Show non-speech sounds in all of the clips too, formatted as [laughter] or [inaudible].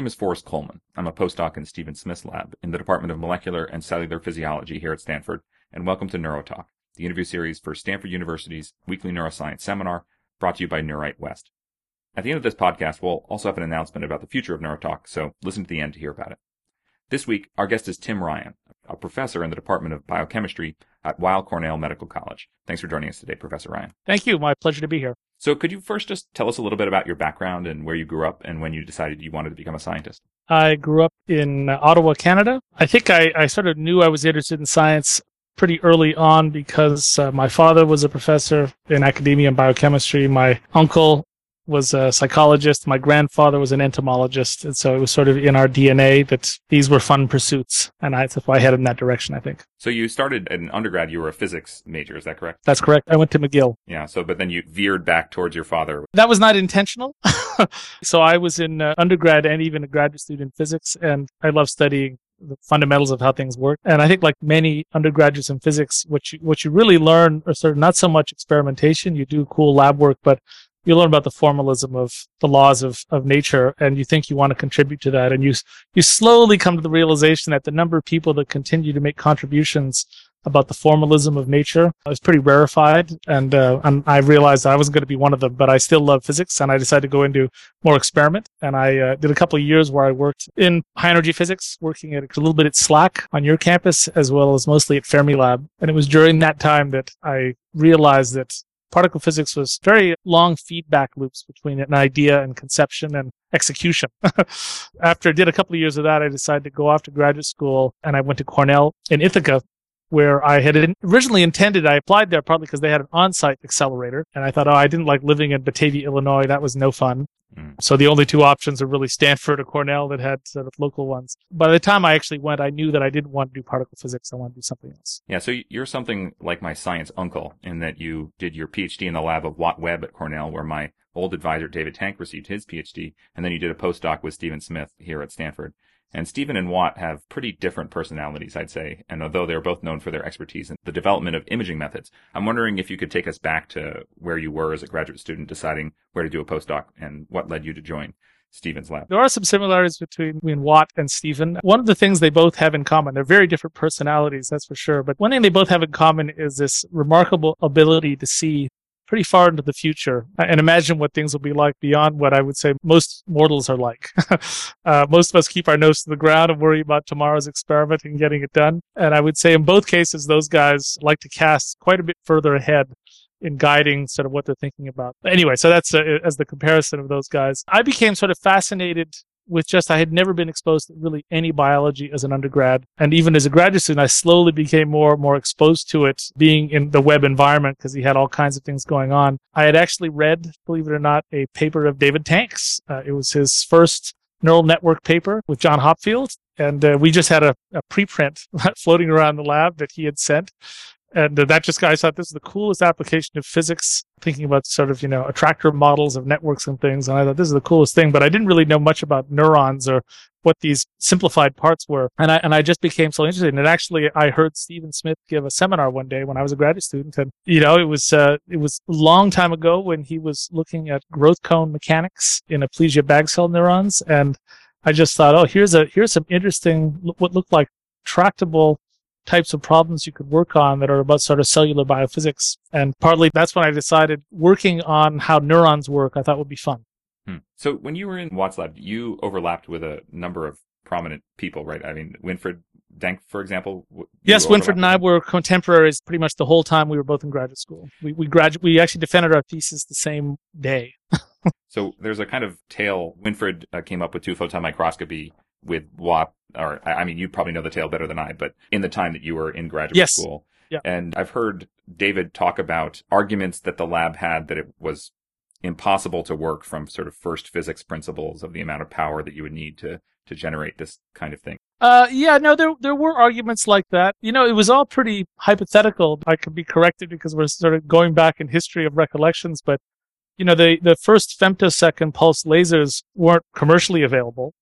name is Forrest Collman. I'm a postdoc in Stephen Smith's lab in the Department of Molecular and Cellular Physiology here at Stanford, and welcome to NeuroTalk, the interview series for Stanford University's weekly neuroscience seminar brought to you by NeuWrite West. At the end of this podcast, we'll also have an announcement about the future of NeuroTalk, so listen to the end to hear about it. This week, our guest is Tim Ryan, a professor in the Department of Biochemistry at Weill Cornell Medical College. Thanks for joining us today, Professor Ryan. Thank you. My pleasure to be here. So, could you first just tell us a little bit about your background and where you grew up and when you decided you wanted to become a scientist? I grew up in Ottawa, Canada. I think I, I sort of knew I was interested in science pretty early on because uh, my father was a professor in academia and biochemistry. My uncle was a psychologist. My grandfather was an entomologist. And so it was sort of in our DNA that these were fun pursuits. And I, that's why I headed in that direction, I think. So you started in undergrad, you were a physics major, is that correct? That's correct. I went to McGill. Yeah. So, but then you veered back towards your father. That was not intentional. [laughs] so I was in uh, undergrad and even a graduate student in physics. And I love studying the fundamentals of how things work. And I think like many undergraduates in physics, what you, what you really learn are sort of not so much experimentation. You do cool lab work, but you learn about the formalism of the laws of, of nature and you think you want to contribute to that and you you slowly come to the realization that the number of people that continue to make contributions about the formalism of nature is pretty rarefied and, uh, and I realized I wasn't going to be one of them but I still love physics and I decided to go into more experiment and I uh, did a couple of years where I worked in high energy physics working at a little bit at SLAC on your campus as well as mostly at Fermilab. And it was during that time that I realized that particle physics was very long feedback loops between an idea and conception and execution. [laughs] After I did a couple of years of that, I decided to go off to graduate school and I went to Cornell in Ithaca where I had originally intended, I applied there partly because they had an on-site accelerator. And I thought, oh, I didn't like living in Batavia, Illinois. That was no fun. Mm. So the only two options are really Stanford or Cornell that had sort of local ones. By the time I actually went, I knew that I didn't want to do particle physics. I wanted to do something else. Yeah. So you're something like my science uncle in that you did your PhD in the lab of Watt Webb at Cornell, where my old advisor David Tank received his PhD. And then you did a postdoc with Stephen Smith here at Stanford. And Stephen and Watt have pretty different personalities, I'd say. And although they're both known for their expertise in the development of imaging methods, I'm wondering if you could take us back to where you were as a graduate student deciding where to do a postdoc and what led you to join Stephen's lab. There are some similarities between, between Watt and Stephen. One of the things they both have in common, they're very different personalities, that's for sure. But one thing they both have in common is this remarkable ability to see pretty far into the future and imagine what things will be like beyond what I would say most mortals are like. [laughs] uh, most of us keep our nose to the ground and worry about tomorrow's experiment and getting it done. And I would say in both cases, those guys like to cast quite a bit further ahead in guiding sort of what they're thinking about. Anyway, so that's uh, as the comparison of those guys. I became sort of fascinated with just I had never been exposed to really any biology as an undergrad. And even as a graduate student, I slowly became more and more exposed to it being in the Webb environment because he had all kinds of things going on. I had actually read, believe it or not, a paper of David Tank's. Uh, it was his first neural network paper with John Hopfield. And uh, we just had a, a preprint [laughs] floating around the lab that he had sent and that just I thought this is the coolest application of physics, thinking about sort of, you know, attractor models of networks and things. And I thought this is the coolest thing, but I didn't really know much about neurons or what these simplified parts were. And I, and I just became so interested. And actually, I heard Stephen Smith give a seminar one day when I was a graduate student. And, you know, it was, uh, it was a long time ago when he was looking at growth cone mechanics in aplysia bag cell neurons. And I just thought, oh, here's a, here's some interesting, what looked like tractable types of problems you could work on that are about sort of cellular biophysics. And partly that's when I decided working on how neurons work, I thought would be fun. Hmm. So when you were in Watt's lab, you overlapped with a number of prominent people, right? I mean, Winfried Denk, for example. Yes, Winfried and I were contemporaries pretty much the whole time we were both in graduate school. We we gradu- we actually defended our thesis the same day. [laughs] so there's a kind of tale. Winfried uh, came up with two photon microscopy with Watt, or I mean, you probably know the tale better than I, but in the time that you were in graduate yes. school. Yeah. And I've heard David talk about arguments that the lab had that it was impossible to work from sort of first physics principles of the amount of power that you would need to to generate this kind of thing. Uh, yeah, no, there there were arguments like that. You know, it was all pretty hypothetical. I could be corrected because we're sort of going back in history of recollections, but you know, the the first femtosecond pulse lasers weren't commercially available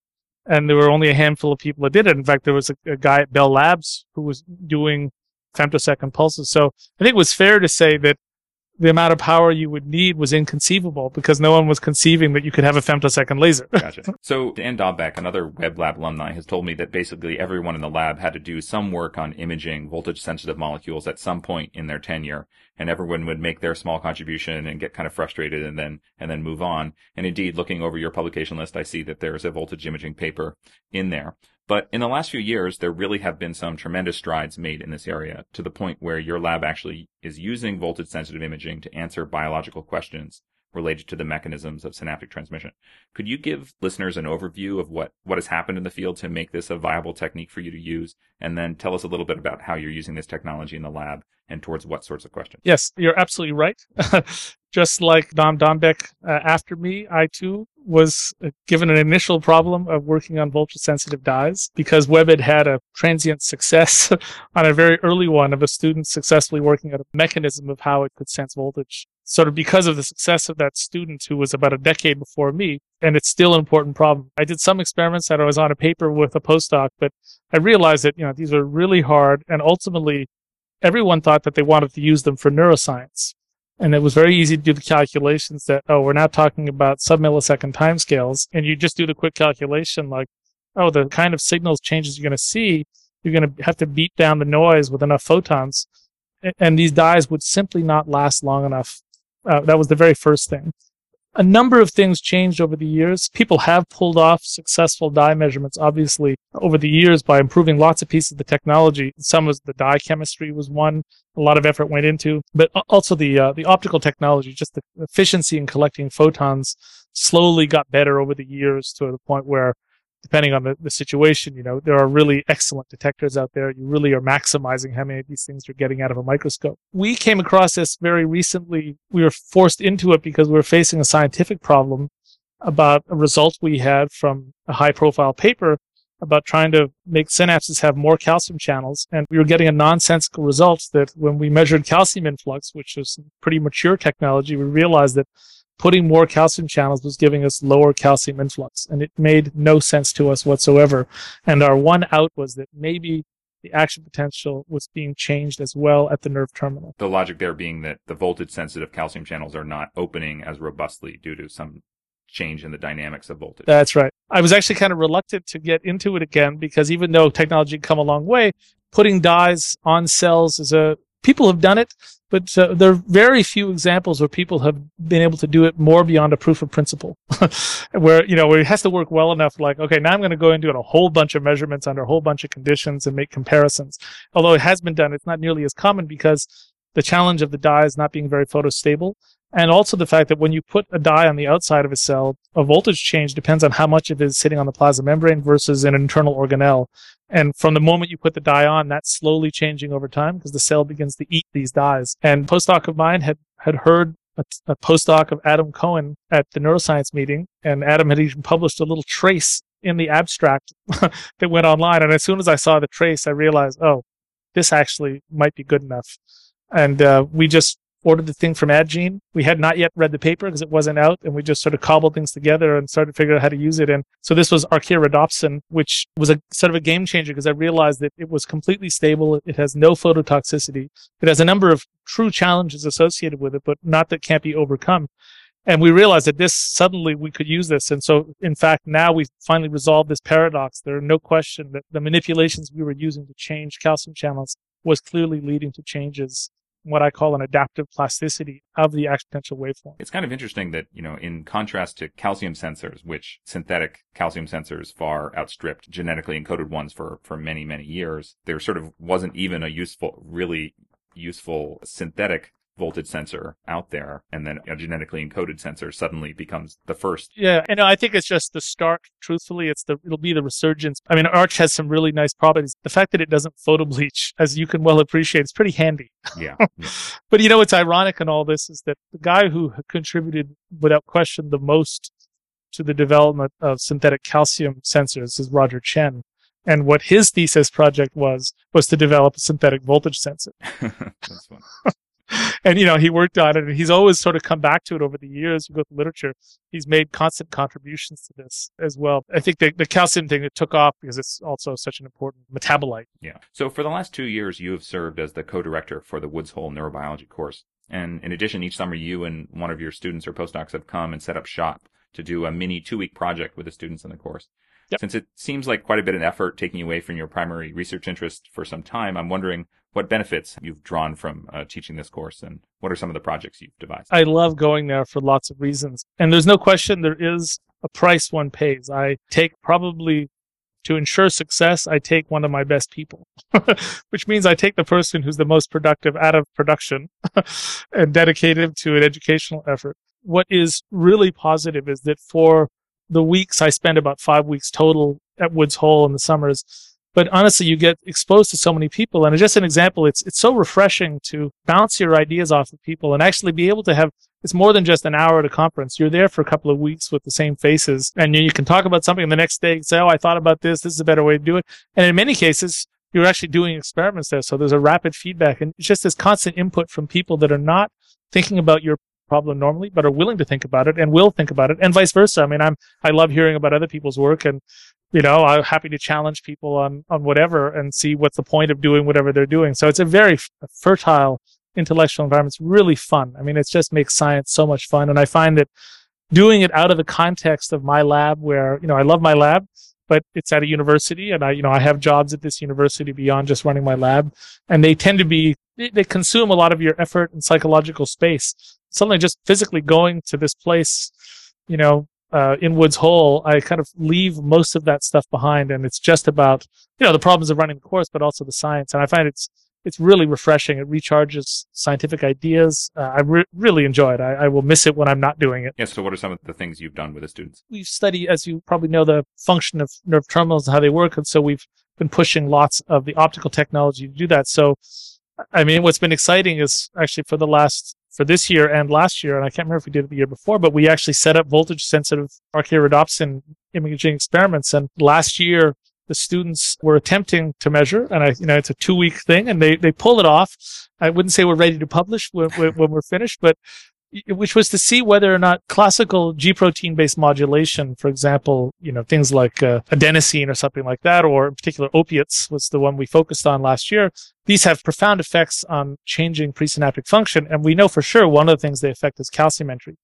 and there were only a handful of people that did it. In fact, there was a, a guy at Bell Labs who was doing femtosecond pulses. So I think it was fair to say that the amount of power you would need was inconceivable because no one was conceiving that you could have a femtosecond laser. [laughs] gotcha. So Dan Dombeck, another Webb Lab alumni, has told me that basically everyone in the lab had to do some work on imaging voltage sensitive molecules at some point in their tenure, and everyone would make their small contribution and get kind of frustrated and then and then move on. And indeed, looking over your publication list, I see that there's a voltage imaging paper in there. But in the last few years, there really have been some tremendous strides made in this area to the point where your lab actually is using voltage sensitive imaging to answer biological questions related to the mechanisms of synaptic transmission. Could you give listeners an overview of what, what has happened in the field to make this a viable technique for you to use? And then tell us a little bit about how you're using this technology in the lab and towards what sorts of questions. Yes, you're absolutely right. [laughs] Just like Dan Dombeck uh, after me, I too was given an initial problem of working on voltage sensitive dyes because WebEd had a transient success [laughs] on a very early one of a student successfully working out a mechanism of how it could sense voltage. Sort of because of the success of that student who was about a decade before me, and it's still an important problem. I did some experiments that I was on a paper with a postdoc, but I realized that, you know, these are really hard and ultimately everyone thought that they wanted to use them for neuroscience. And it was very easy to do the calculations that, oh, we're now talking about sub-millisecond timescales. And you just do the quick calculation like, oh, the kind of signals changes you're going to see, you're going to have to beat down the noise with enough photons. And these dyes would simply not last long enough. Uh, that was the very first thing a number of things changed over the years. People have pulled off successful dye measurements, obviously, over the years by improving lots of pieces of the technology. Some was the dye chemistry was one a lot of effort went into, but also the uh, the optical technology, just the efficiency in collecting photons, slowly got better over the years to the point where depending on the, the situation, you know, there are really excellent detectors out there. You really are maximizing how many of these things you're getting out of a microscope. We came across this very recently. We were forced into it because we were facing a scientific problem about a result we had from a high profile paper about trying to make synapses have more calcium channels. And we were getting a nonsensical result that when we measured calcium influx, which was pretty mature technology, we realized that putting more calcium channels was giving us lower calcium influx. And it made no sense to us whatsoever. And our one out was that maybe the action potential was being changed as well at the nerve terminal. The logic there being that the voltage sensitive calcium channels are not opening as robustly due to some change in the dynamics of voltage. That's right. I was actually kind of reluctant to get into it again because even though technology had come a long way, putting dyes on cells is a people have done it, but uh, there are very few examples where people have been able to do it more beyond a proof of principle, [laughs] where you know where it has to work well enough. Like, okay, now I'm going to go and do a whole bunch of measurements under a whole bunch of conditions and make comparisons. Although it has been done, it's not nearly as common because the challenge of the dye is not being very photostable. And also the fact that when you put a dye on the outside of a cell, a voltage change depends on how much of it is sitting on the plasma membrane versus an internal organelle. And from the moment you put the dye on, that's slowly changing over time because the cell begins to eat these dyes. And postdoc of mine had, had heard a, a postdoc of Adam Cohen at the neuroscience meeting, and Adam had even published a little trace in the abstract [laughs] that went online. And as soon as I saw the trace, I realized, oh, this actually might be good enough. And uh, we just ordered the thing from Addgene. We had not yet read the paper because it wasn't out, and we just sort of cobbled things together and started to figure out how to use it. And so this was archaea which was a sort of a game changer because I realized that it was completely stable. It has no phototoxicity. It has a number of true challenges associated with it, but not that can't be overcome. And we realized that this suddenly we could use this. And so, in fact, now we've finally resolved this paradox. There are no question that the manipulations we were using to change calcium channels was clearly leading to changes what I call an adaptive plasticity of the exponential waveform. It's kind of interesting that, you know, in contrast to calcium sensors, which synthetic calcium sensors far outstripped genetically encoded ones for, for many, many years, there sort of wasn't even a useful, really useful synthetic voltage sensor out there and then a genetically encoded sensor suddenly becomes the first. Yeah. And I think it's just the start. Truthfully, it's the, it'll be the resurgence. I mean, Arch has some really nice properties. The fact that it doesn't photo bleach, as you can well appreciate, is pretty handy. Yeah. [laughs] but you know, what's ironic in all this is that the guy who contributed without question the most to the development of synthetic calcium sensors is Roger Tsien. And what his thesis project was, was to develop a synthetic voltage sensor. [laughs] That's fun. [laughs] and you know he worked on it and he's always sort of come back to it over the years with literature. He's made constant contributions to this as well. I think the, the calcium thing that took off because it's also such an important metabolite. Yeah. So for the last two years you have served as the co-director for the woods hole neurobiology course. And in addition, each summer you and one of your students or postdocs have come and set up shop to do a mini two week project with the students in the course. Yep. Since it seems like quite a bit of effort taking away from your primary research interest for some time, I'm wondering what benefits you've drawn from uh, teaching this course and what are some of the projects you've devised? I love going there for lots of reasons. And there's no question there is a price one pays. I take probably to ensure success, I take one of my best people, [laughs] which means I take the person who's the most productive out of production [laughs] and dedicated to an educational effort. What is really positive is that for the weeks I spend about five weeks total at Woods Hole in the summers, but honestly, you get exposed to so many people. And just an example, it's, it's so refreshing to bounce your ideas off of people and actually be able to have, it's more than just an hour at a conference. You're there for a couple of weeks with the same faces and you can talk about something the next day and say, Oh, I thought about this. This is a better way to do it. And in many cases, you're actually doing experiments there. So there's a rapid feedback and it's just this constant input from people that are not thinking about your problem normally, but are willing to think about it and will think about it and vice versa. I mean, I'm, I love hearing about other people's work and you know, I'm happy to challenge people on, on whatever and see what's the point of doing whatever they're doing. So it's a very f- fertile intellectual environment. It's really fun. I mean, it just makes science so much fun. And I find that doing it out of the context of my lab where, you know, I love my lab, but it's at a university and I, you know, I have jobs at this university beyond just running my lab and they tend to be, they, they consume a lot of your effort and psychological space. Suddenly just physically going to this place, you know, uh, in Woods Hole, I kind of leave most of that stuff behind, and it's just about you know the problems of running the course, but also the science. And I find it's it's really refreshing. It recharges scientific ideas. Uh, I re- really enjoy it. I, I, will miss it when I'm not doing it. Yeah. So, what are some of the things you've done with the students? We've studied, as you probably know, the function of nerve terminals and how they work, and so we've been pushing lots of the optical technology to do that. So, I mean, what's been exciting is actually for the last for this year and last year, and I can't remember if we did it the year before, but we actually set up voltage sensitive archaerhodopsin imaging experiments. And last year, the students were attempting to measure, and I, you know, it's a two week thing, and they, they pull it off. I wouldn't say we're ready to publish when, when we're finished, but which was to see whether or not classical G protein based modulation, for example, you know, things like uh, adenosine or something like that, or in particular opiates was the one we focused on last year. These have profound effects on changing presynaptic function. And we know for sure one of the things they affect is calcium entry.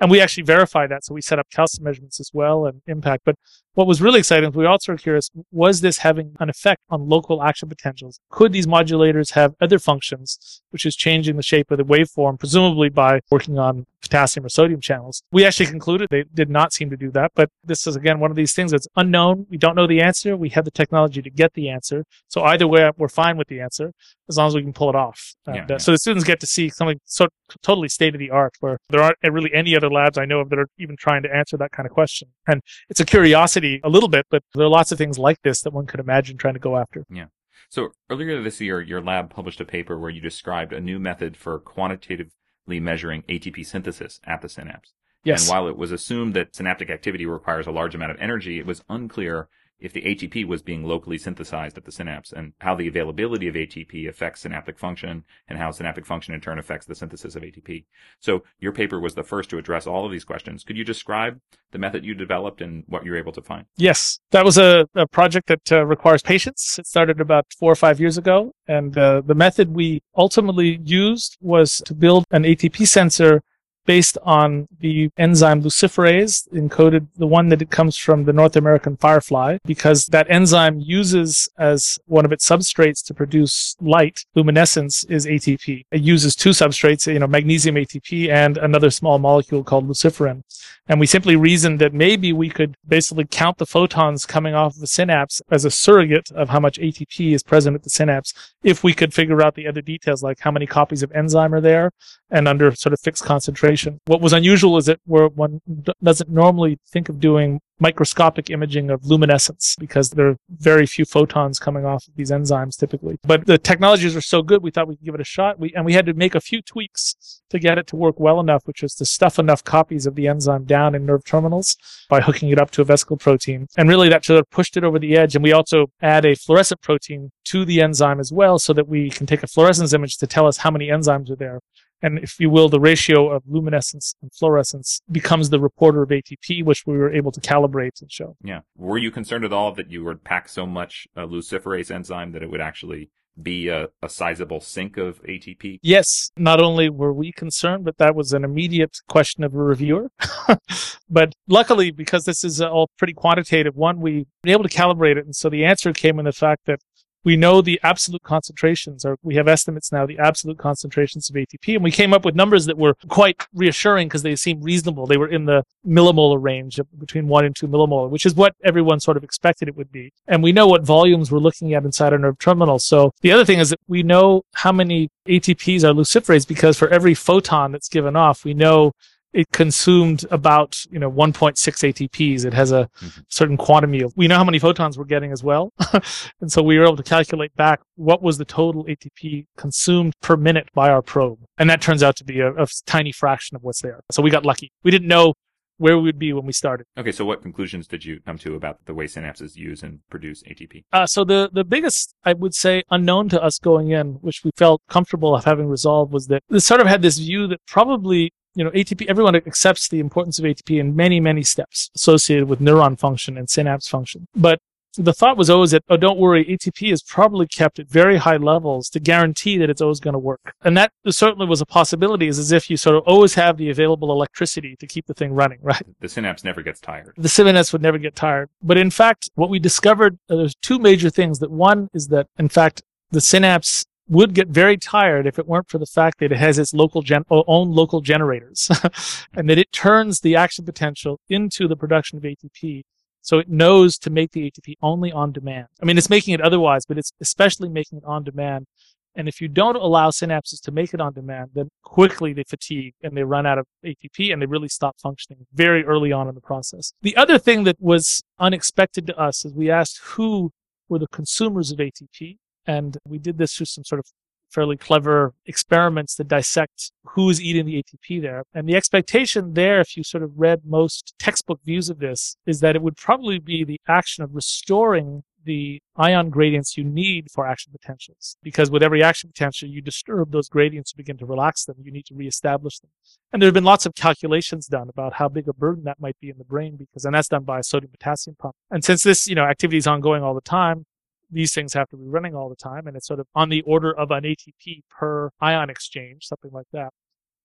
And we actually verify that. So we set up calcium measurements as well and impact. But what was really exciting, we also were curious, was this having an effect on local action potentials? Could these modulators have other functions, which is changing the shape of the waveform, presumably by working on potassium or sodium channels? We actually concluded they did not seem to do that. But this is again one of these things that's unknown. We don't know the answer. We have the technology to get the answer. So either way, we're fine with the answer as long as we can pull it off. Yeah, and, uh, yeah. So the students get to see something so totally state of the art where there aren't really any other labs I know of that are even trying to answer that kind of question. And it's a curiosity a little bit, but there are lots of things like this that one could imagine trying to go after. Yeah. So earlier this year, your lab published a paper where you described a new method for quantitatively measuring ATP synthesis at the synapse. Yes. And while it was assumed that synaptic activity requires a large amount of energy, it was unclear if the ATP was being locally synthesized at the synapse and how the availability of ATP affects synaptic function and how synaptic function in turn affects the synthesis of ATP. So your paper was the first to address all of these questions. Could you describe the method you developed and what you were able to find? Yes, that was a, a project that uh, requires patience. It started about four or five years ago. And uh, the method we ultimately used was to build an ATP sensor based on the enzyme luciferase encoded, the one that it comes from the North American firefly, because that enzyme uses as one of its substrates to produce light, luminescence is ATP. It uses two substrates, you know, magnesium ATP and another small molecule called luciferin. And we simply reasoned that maybe we could basically count the photons coming off of the synapse as a surrogate of how much ATP is present at the synapse if we could figure out the other details like how many copies of enzyme are there and under sort of fixed concentration information. What was unusual is that where one doesn't normally think of doing microscopic imaging of luminescence because there are very few photons coming off of these enzymes typically. But the technologies are so good, we thought we could give it a shot. We, and we had to make a few tweaks to get it to work well enough, which was to stuff enough copies of the enzyme down in nerve terminals by hooking it up to a vesicle protein. And really that sort of pushed it over the edge. And we also add a fluorescent protein to the enzyme as well so that we can take a fluorescence image to tell us how many enzymes are there. And if you will, the ratio of luminescence and fluorescence becomes the reporter of ATP, which we were able to calibrate and show. Yeah. Were you concerned at all that you would pack so much uh, luciferase enzyme that it would actually be a, a sizable sink of ATP? Yes, not only were we concerned, but that was an immediate question of a reviewer. [laughs] but luckily, because this is all pretty quantitative, one, we were able to calibrate it. And so the answer came in the fact that we know the absolute concentrations, or we have estimates now, the absolute concentrations of ATP. And we came up with numbers that were quite reassuring because they seemed reasonable. They were in the millimolar range between one and two millimolar, which is what everyone sort of expected it would be. And we know what volumes we're looking at inside our nerve terminal. So the other thing is that we know how many ATPs are luciferase because for every photon that's given off, we know it consumed about you know 1.6 ATPs. It has a mm-hmm. certain quantum yield. We know how many photons we're getting as well, [laughs] and so we were able to calculate back what was the total ATP consumed per minute by our probe, and that turns out to be a, a tiny fraction of what's there. So we got lucky. We didn't know where we would be when we started. Okay, so what conclusions did you come to about the way synapses use and produce ATP? Uh, so the the biggest, I would say, unknown to us going in, which we felt comfortable of having resolved, was that this sort of had this view that probably you know, ATP, everyone accepts the importance of ATP in many, many steps associated with neuron function and synapse function. But the thought was always that, oh, don't worry, ATP is probably kept at very high levels to guarantee that it's always going to work. And that certainly was a possibility, is as if you sort of always have the available electricity to keep the thing running, right? The synapse never gets tired. The synapse would never get tired. But in fact, what we discovered, uh, there's two major things that one is that, in fact, the synapse would get very tired if it weren't for the fact that it has its local gen- own local generators [laughs] and that it turns the action potential into the production of ATP. So it knows to make the ATP only on demand. I mean, it's making it otherwise, but it's especially making it on demand. And if you don't allow synapses to make it on demand, then quickly they fatigue and they run out of ATP and they really stop functioning very early on in the process. The other thing that was unexpected to us is we asked who were the consumers of ATP. And we did this through some sort of fairly clever experiments that dissect who's eating the ATP there. And the expectation there, if you sort of read most textbook views of this, is that it would probably be the action of restoring the ion gradients you need for action potentials. Because with every action potential, you disturb those gradients, you begin to relax them, you need to reestablish them. And there have been lots of calculations done about how big a burden that might be in the brain because, and that's done by a sodium potassium pump. And since this, you know, activity is ongoing all the time, these things have to be running all the time and it's sort of on the order of an ATP per ion exchange, something like that.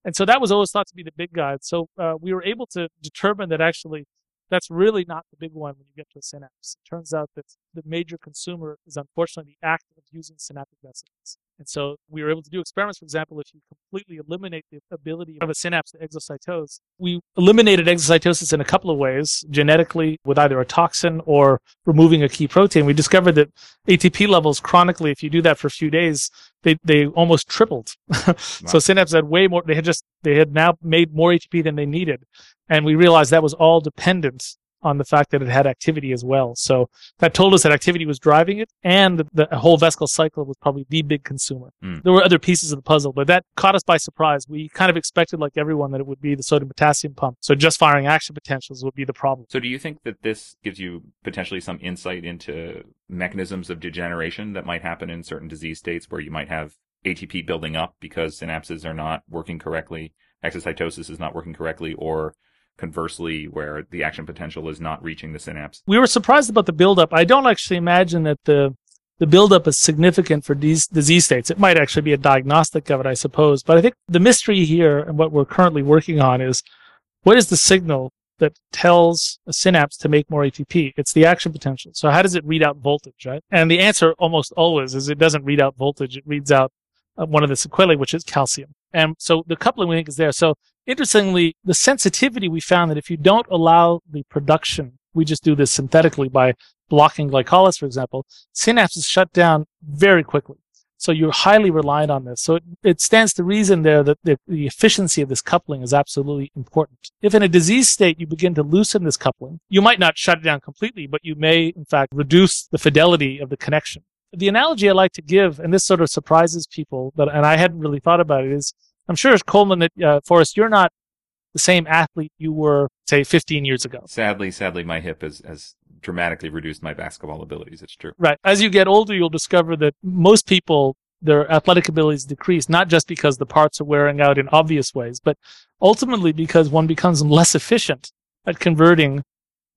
And so that was always thought to be the big guide. So uh, we were able to determine that actually that's really not the big one when you get to a synapse. It turns out that the major consumer is unfortunately the act of using synaptic vesicles. And so we were able to do experiments, for example, if you completely eliminate the ability of a synapse to exocytose. We eliminated exocytosis in a couple of ways, genetically with either a toxin or removing a key protein. We discovered that ATP levels chronically, if you do that for a few days, they, they almost tripled. [laughs] wow. So synapses had way more, they had just, they had now made more ATP than they needed. And we realized that was all dependent on the fact that it had activity as well. So that told us that activity was driving it and the, whole vesicle cycle was probably the big consumer. Mm. There were other pieces of the puzzle, but that caught us by surprise. We kind of expected, like everyone, that it would be the sodium potassium pump. So just firing action potentials would be the problem. So do you think that this gives you potentially some insight into mechanisms of degeneration that might happen in certain disease states where you might have ATP building up because synapses are not working correctly, exocytosis is not working correctly, or conversely where the action potential is not reaching the synapse. We were surprised about the buildup. I don't actually imagine that the the buildup is significant for these disease states. It might actually be a diagnostic of it, I suppose. But I think the mystery here and what we're currently working on is what is the signal that tells a synapse to make more ATP? It's the action potential. So how does it read out voltage, right? And the answer almost always is it doesn't read out voltage. It reads out uh, one of the sequelae, which is calcium. And so the coupling we think is there. So interestingly, the sensitivity we found that if you don't allow the production, we just do this synthetically by blocking glycolysis, for example, synapses shut down very quickly. So you're highly reliant on this. So it, it stands to reason there that the, the, efficiency of this coupling is absolutely important. If in a disease state you begin to loosen this coupling, you might not shut it down completely, but you may in fact reduce the fidelity of the connection. The analogy I like to give, and this sort of surprises people, but and I hadn't really thought about it, is I'm sure, Collman, that uh, Forrest, you're not the same athlete you were, say, 15 years ago. Sadly, sadly, my hip has, has dramatically reduced my basketball abilities. It's true. Right. As you get older, you'll discover that most people, their athletic abilities decrease, not just because the parts are wearing out in obvious ways, but ultimately because one becomes less efficient at converting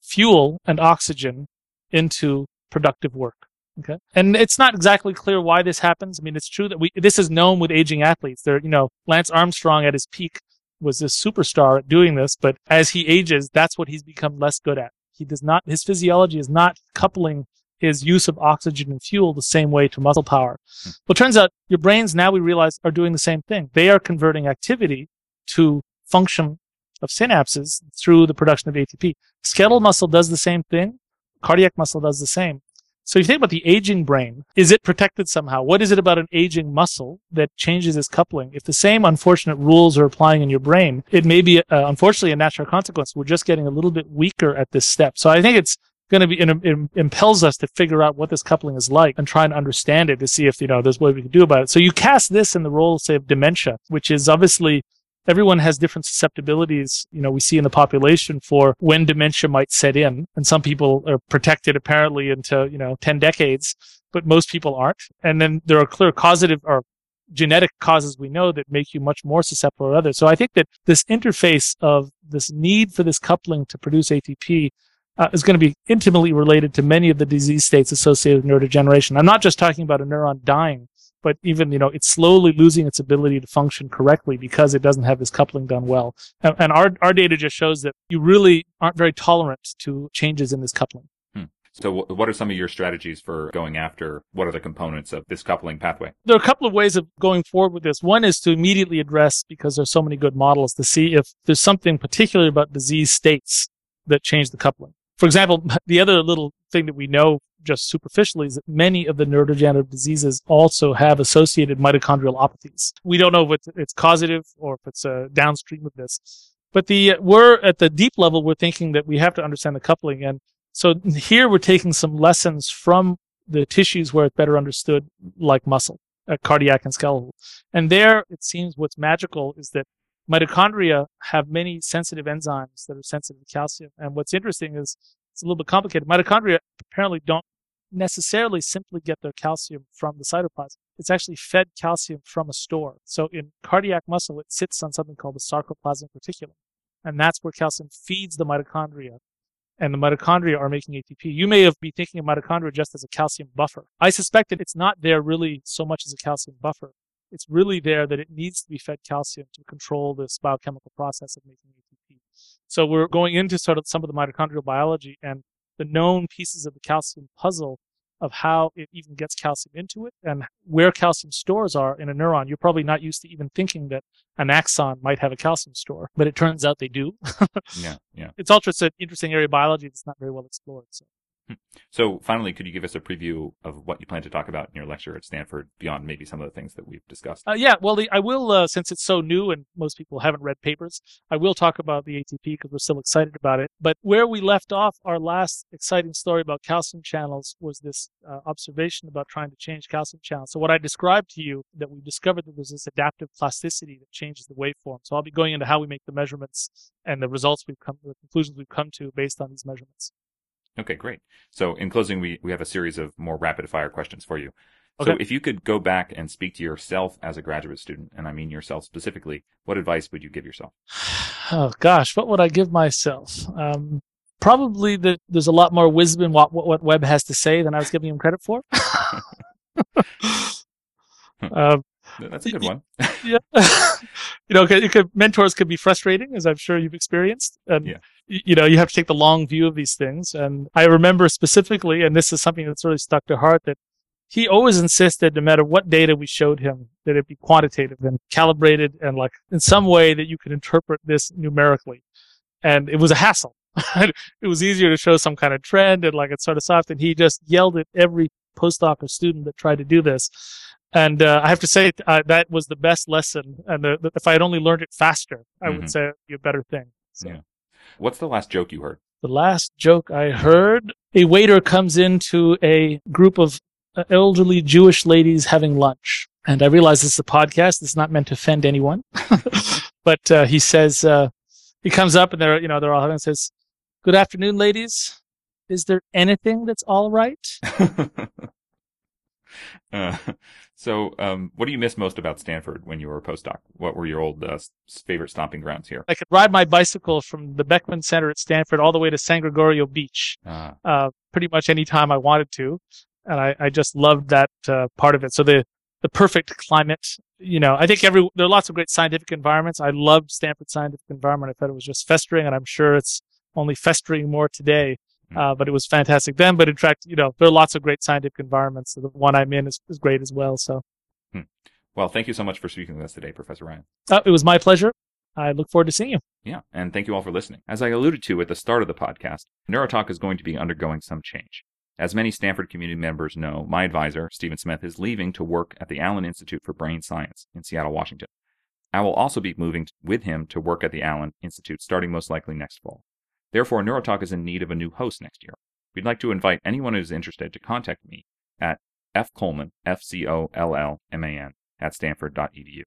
fuel and oxygen into productive work. Okay. And it's not exactly clear why this happens. I mean, it's true that we, this is known with aging athletes. There, you know, Lance Armstrong at his peak was this superstar at doing this, but as he ages, that's what he's become less good at. He does not, his physiology is not coupling his use of oxygen and fuel the same way to muscle power. Hmm. Well, it turns out your brains now we realize are doing the same thing. They are converting activity to function of synapses through the production of ATP. Skeletal muscle does the same thing. Cardiac muscle does the same. So if you think about the aging brain. Is it protected somehow? What is it about an aging muscle that changes its coupling? If the same unfortunate rules are applying in your brain, it may be, uh, unfortunately, a natural consequence. We're just getting a little bit weaker at this step. So I think it's going to be, it, impels us to figure out what this coupling is like and try and understand it to see if, you know, there's what we can do about it. So you cast this in the role, say, of dementia, which is obviously everyone has different susceptibilities, you know, we see in the population for when dementia might set in. And some people are protected apparently into, you know, 10 decades, but most people aren't. And then there are clear causative or genetic causes we know that make you much more susceptible to others. So I think that this interface of this need for this coupling to produce ATP uh, is going to be intimately related to many of the disease states associated with neurodegeneration. I'm not just talking about a neuron dying, but even you know it's slowly losing its ability to function correctly because it doesn't have this coupling done well. And, and our our data just shows that you really aren't very tolerant to changes in this coupling. Hmm. So, what are some of your strategies for going after what are the components of this coupling pathway? There are a couple of ways of going forward with this. One is to immediately address, because there's so many good models, to see if there's something particular about disease states that change the coupling. For example, [laughs] the other little thing that we know just superficially is that many of the neurodegenerative diseases also have associated mitochondrial opathies. We don't know if it's causative or if it's a downstream of this. But the, we're at the deep level, we're thinking that we have to understand the coupling. And so here we're taking some lessons from the tissues where it's better understood, like muscle, uh, cardiac and skeletal. And there it seems what's magical is that mitochondria have many sensitive enzymes that are sensitive to calcium. And what's interesting is it's a little bit complicated. Mitochondria apparently don't necessarily simply get their calcium from the cytoplasm. It's actually fed calcium from a store. So in cardiac muscle, it sits on something called the sarcoplasmic reticulum. And that's where calcium feeds the mitochondria. And the mitochondria are making ATP. You may have been thinking of mitochondria just as a calcium buffer. I suspect that it's not there really so much as a calcium buffer. It's really there that it needs to be fed calcium to control this biochemical process of making ATP. So we're going into sort of some of the mitochondrial biology and the known pieces of the calcium puzzle of how it even gets calcium into it and where calcium stores are in a neuron. You're probably not used to even thinking that an axon might have a calcium store, but it turns out they do. yeah, yeah. [laughs] It's also it's an interesting area of biology that's not very well explored. So. So finally, could you give us a preview of what you plan to talk about in your lecture at Stanford beyond maybe some of the things that we've discussed? Uh, yeah, well, the, I will, uh, since it's so new and most people haven't read papers, I will talk about the ATP because we're still excited about it. But where we left off, our last exciting story about calcium channels was this uh, observation about trying to change calcium channels. So what I described to you, that we discovered that there's this adaptive plasticity that changes the waveform. So I'll be going into how we make the measurements and the results we've come, the conclusions we've come to based on these measurements. Okay, great. So in closing, we, we have a series of more rapid fire questions for you. Okay. So if you could go back and speak to yourself as a graduate student, and I mean yourself specifically, what advice would you give yourself? [sighs] Oh gosh, what would I give myself? Um, probably that there's a lot more wisdom in what, what, what Webb has to say than I was giving him credit for. [laughs] [laughs] um, That's a good one. yeah, [laughs] you know, it could, mentors could be frustrating, as I'm sure you've experienced. And yeah you know, you have to take the long view of these things. And I remember specifically, and this is something that's really stuck to heart, that he always insisted, no matter what data we showed him, that it be quantitative and calibrated and like in some way that you could interpret this numerically. And it was a hassle. [laughs] it was easier to show some kind of trend and like it's sort of soft. And he just yelled at every postdoc or student that tried to do this. And uh, I have to say uh, that was the best lesson. And the, the, if I had only learned it faster, I mm-hmm. would say it'd be a better thing. So. Yeah. What's the last joke you heard? The last joke I heard a waiter comes into a group of uh, elderly Jewish ladies having lunch. And I realize this is a podcast. It's not meant to offend anyone. [laughs] but uh, he says, uh, he comes up and they're, you know, they're all having and says, Good afternoon, ladies. Is there anything that's all right? [laughs] uh, so, um, what do you miss most about Stanford when you were a postdoc? What were your old uh, favorite stomping grounds here? I could ride my bicycle from the Beckman Center at Stanford all the way to San Gregorio Beach, ah. uh, pretty much any time I wanted to. and I, I just loved that uh, part of it. So the the perfect climate, you know, I think every there are lots of great scientific environments. I loved Stanford scientific environment. I thought it was just festering, and I'm sure it's only festering more today. Hmm. Uh, but it was fantastic then. But in fact, you know, there are lots of great scientific environments. So the one I'm in is, is great as well. So Well, thank you so much for speaking with us today, Professor Ryan. uh, it was my pleasure. I look forward to seeing you. Yeah, and thank you all for listening. As I alluded to at the start of the podcast, Neurotalk is going to be undergoing some change. As many Stanford community members know, my advisor, Stephen Smith, is leaving to work at the Allen Institute for Brain Science in Seattle, Washington. I will also be moving with him to work at the Allen Institute starting most likely next fall. Therefore, Neurotalk is in need of a new host next year. We'd like to invite anyone who is interested to contact me at fcollman, F-C-O-L-L-M-A-N, at stanford.edu.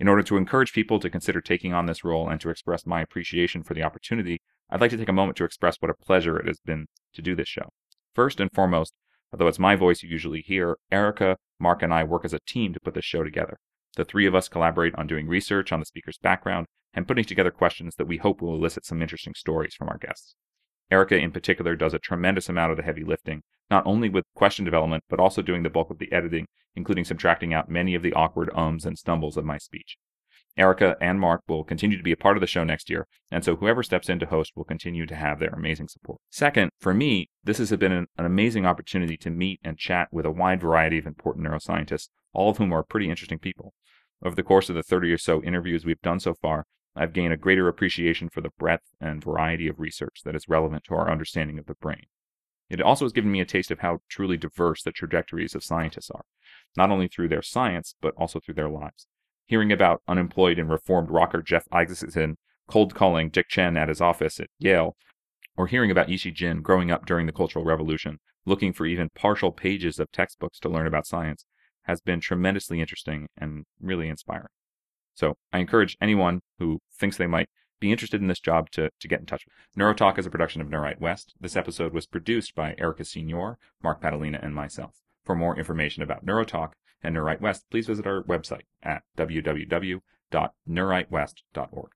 In order to encourage people to consider taking on this role and to express my appreciation for the opportunity, I'd like to take a moment to express what a pleasure it has been to do this show. First and foremost, although it's my voice you usually hear, Erica, Mark, and I work as a team to put this show together. The three of us collaborate on doing research on the speaker's background and putting together questions that we hope will elicit some interesting stories from our guests. Erica, in particular, does a tremendous amount of the heavy lifting, not only with question development, but also doing the bulk of the editing, including subtracting out many of the awkward ums and stumbles of my speech. Erica and Mark will continue to be a part of the show next year, and so whoever steps in to host will continue to have their amazing support. Second, for me, this has been an, an amazing opportunity to meet and chat with a wide variety of important neuroscientists, all of whom are pretty interesting people. Over the course of the 30 or so interviews we've done so far, I've gained a greater appreciation for the breadth and variety of research that is relevant to our understanding of the brain. It also has given me a taste of how truly diverse the trajectories of scientists are, not only through their science, but also through their lives. Hearing about unemployed and reformed rocker Jeff Isaacson cold calling Dick Tsien at his office at Yale, or hearing about Yishi Jin growing up during the Cultural Revolution, looking for even partial pages of textbooks to learn about science, has been tremendously interesting and really inspiring. So I encourage anyone who thinks they might be interested in this job to, to get in touch. Neurotalk is a production of NeuWrite West. This episode was produced by Erica Senior, Mark Padalina, and myself. For more information about Neurotalk and NeuWrite West, please visit our website at www.neuwritewest.org.